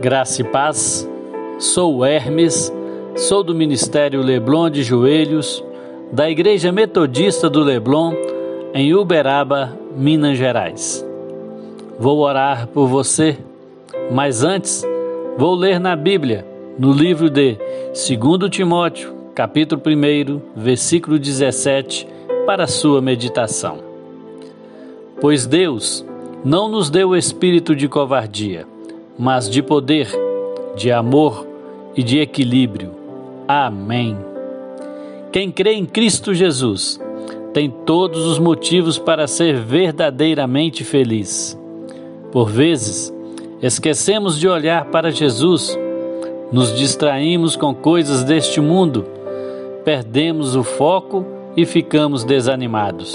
Graça e paz. Sou Hermes, sou do Ministério Leblon de Joelhos, da Igreja Metodista do Leblon, em Uberaba, Minas Gerais. Vou orar por você, mas antes vou ler na Bíblia, no livro de 2 Timóteo, capítulo 1, versículo 17, para sua meditação. Pois Deus não nos deu espírito de covardia, mas de poder, de amor e de equilíbrio. Amém. Quem crê em Cristo Jesus tem todos os motivos para ser verdadeiramente feliz. Por vezes, esquecemos de olhar para Jesus, nos distraímos com coisas deste mundo, perdemos o foco e ficamos desanimados.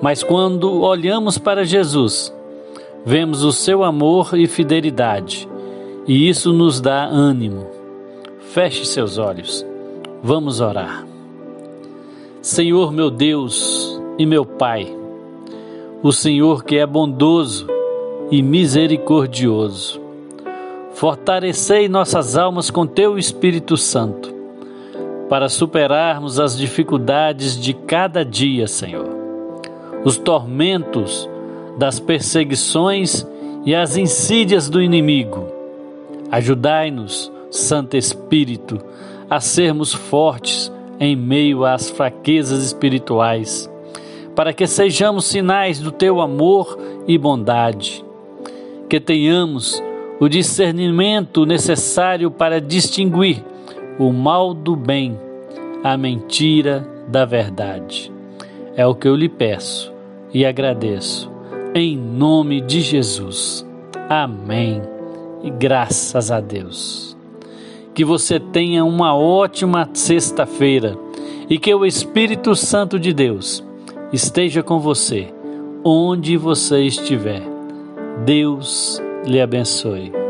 Mas quando olhamos para Jesus, vemos o seu amor e fidelidade, e isso nos dá ânimo. Feche seus olhos. Vamos orar. Senhor meu Deus e meu Pai, o Senhor que é bondoso e misericordioso, fortalecei nossas almas com teu Espírito Santo, para superarmos as dificuldades de cada dia, Senhor. Os tormentos das perseguições e as insídias do inimigo. Ajudai-nos, Santo Espírito, a sermos fortes em meio às fraquezas espirituais, para que sejamos sinais do teu amor e bondade. Que tenhamos o discernimento necessário para distinguir o mal do bem, a mentira da verdade. É o que eu lhe peço e agradeço em nome de Jesus. Amém. E graças a Deus. Que você tenha uma ótima sexta-feira e que o Espírito Santo de Deus esteja com você, onde você estiver. Deus lhe abençoe.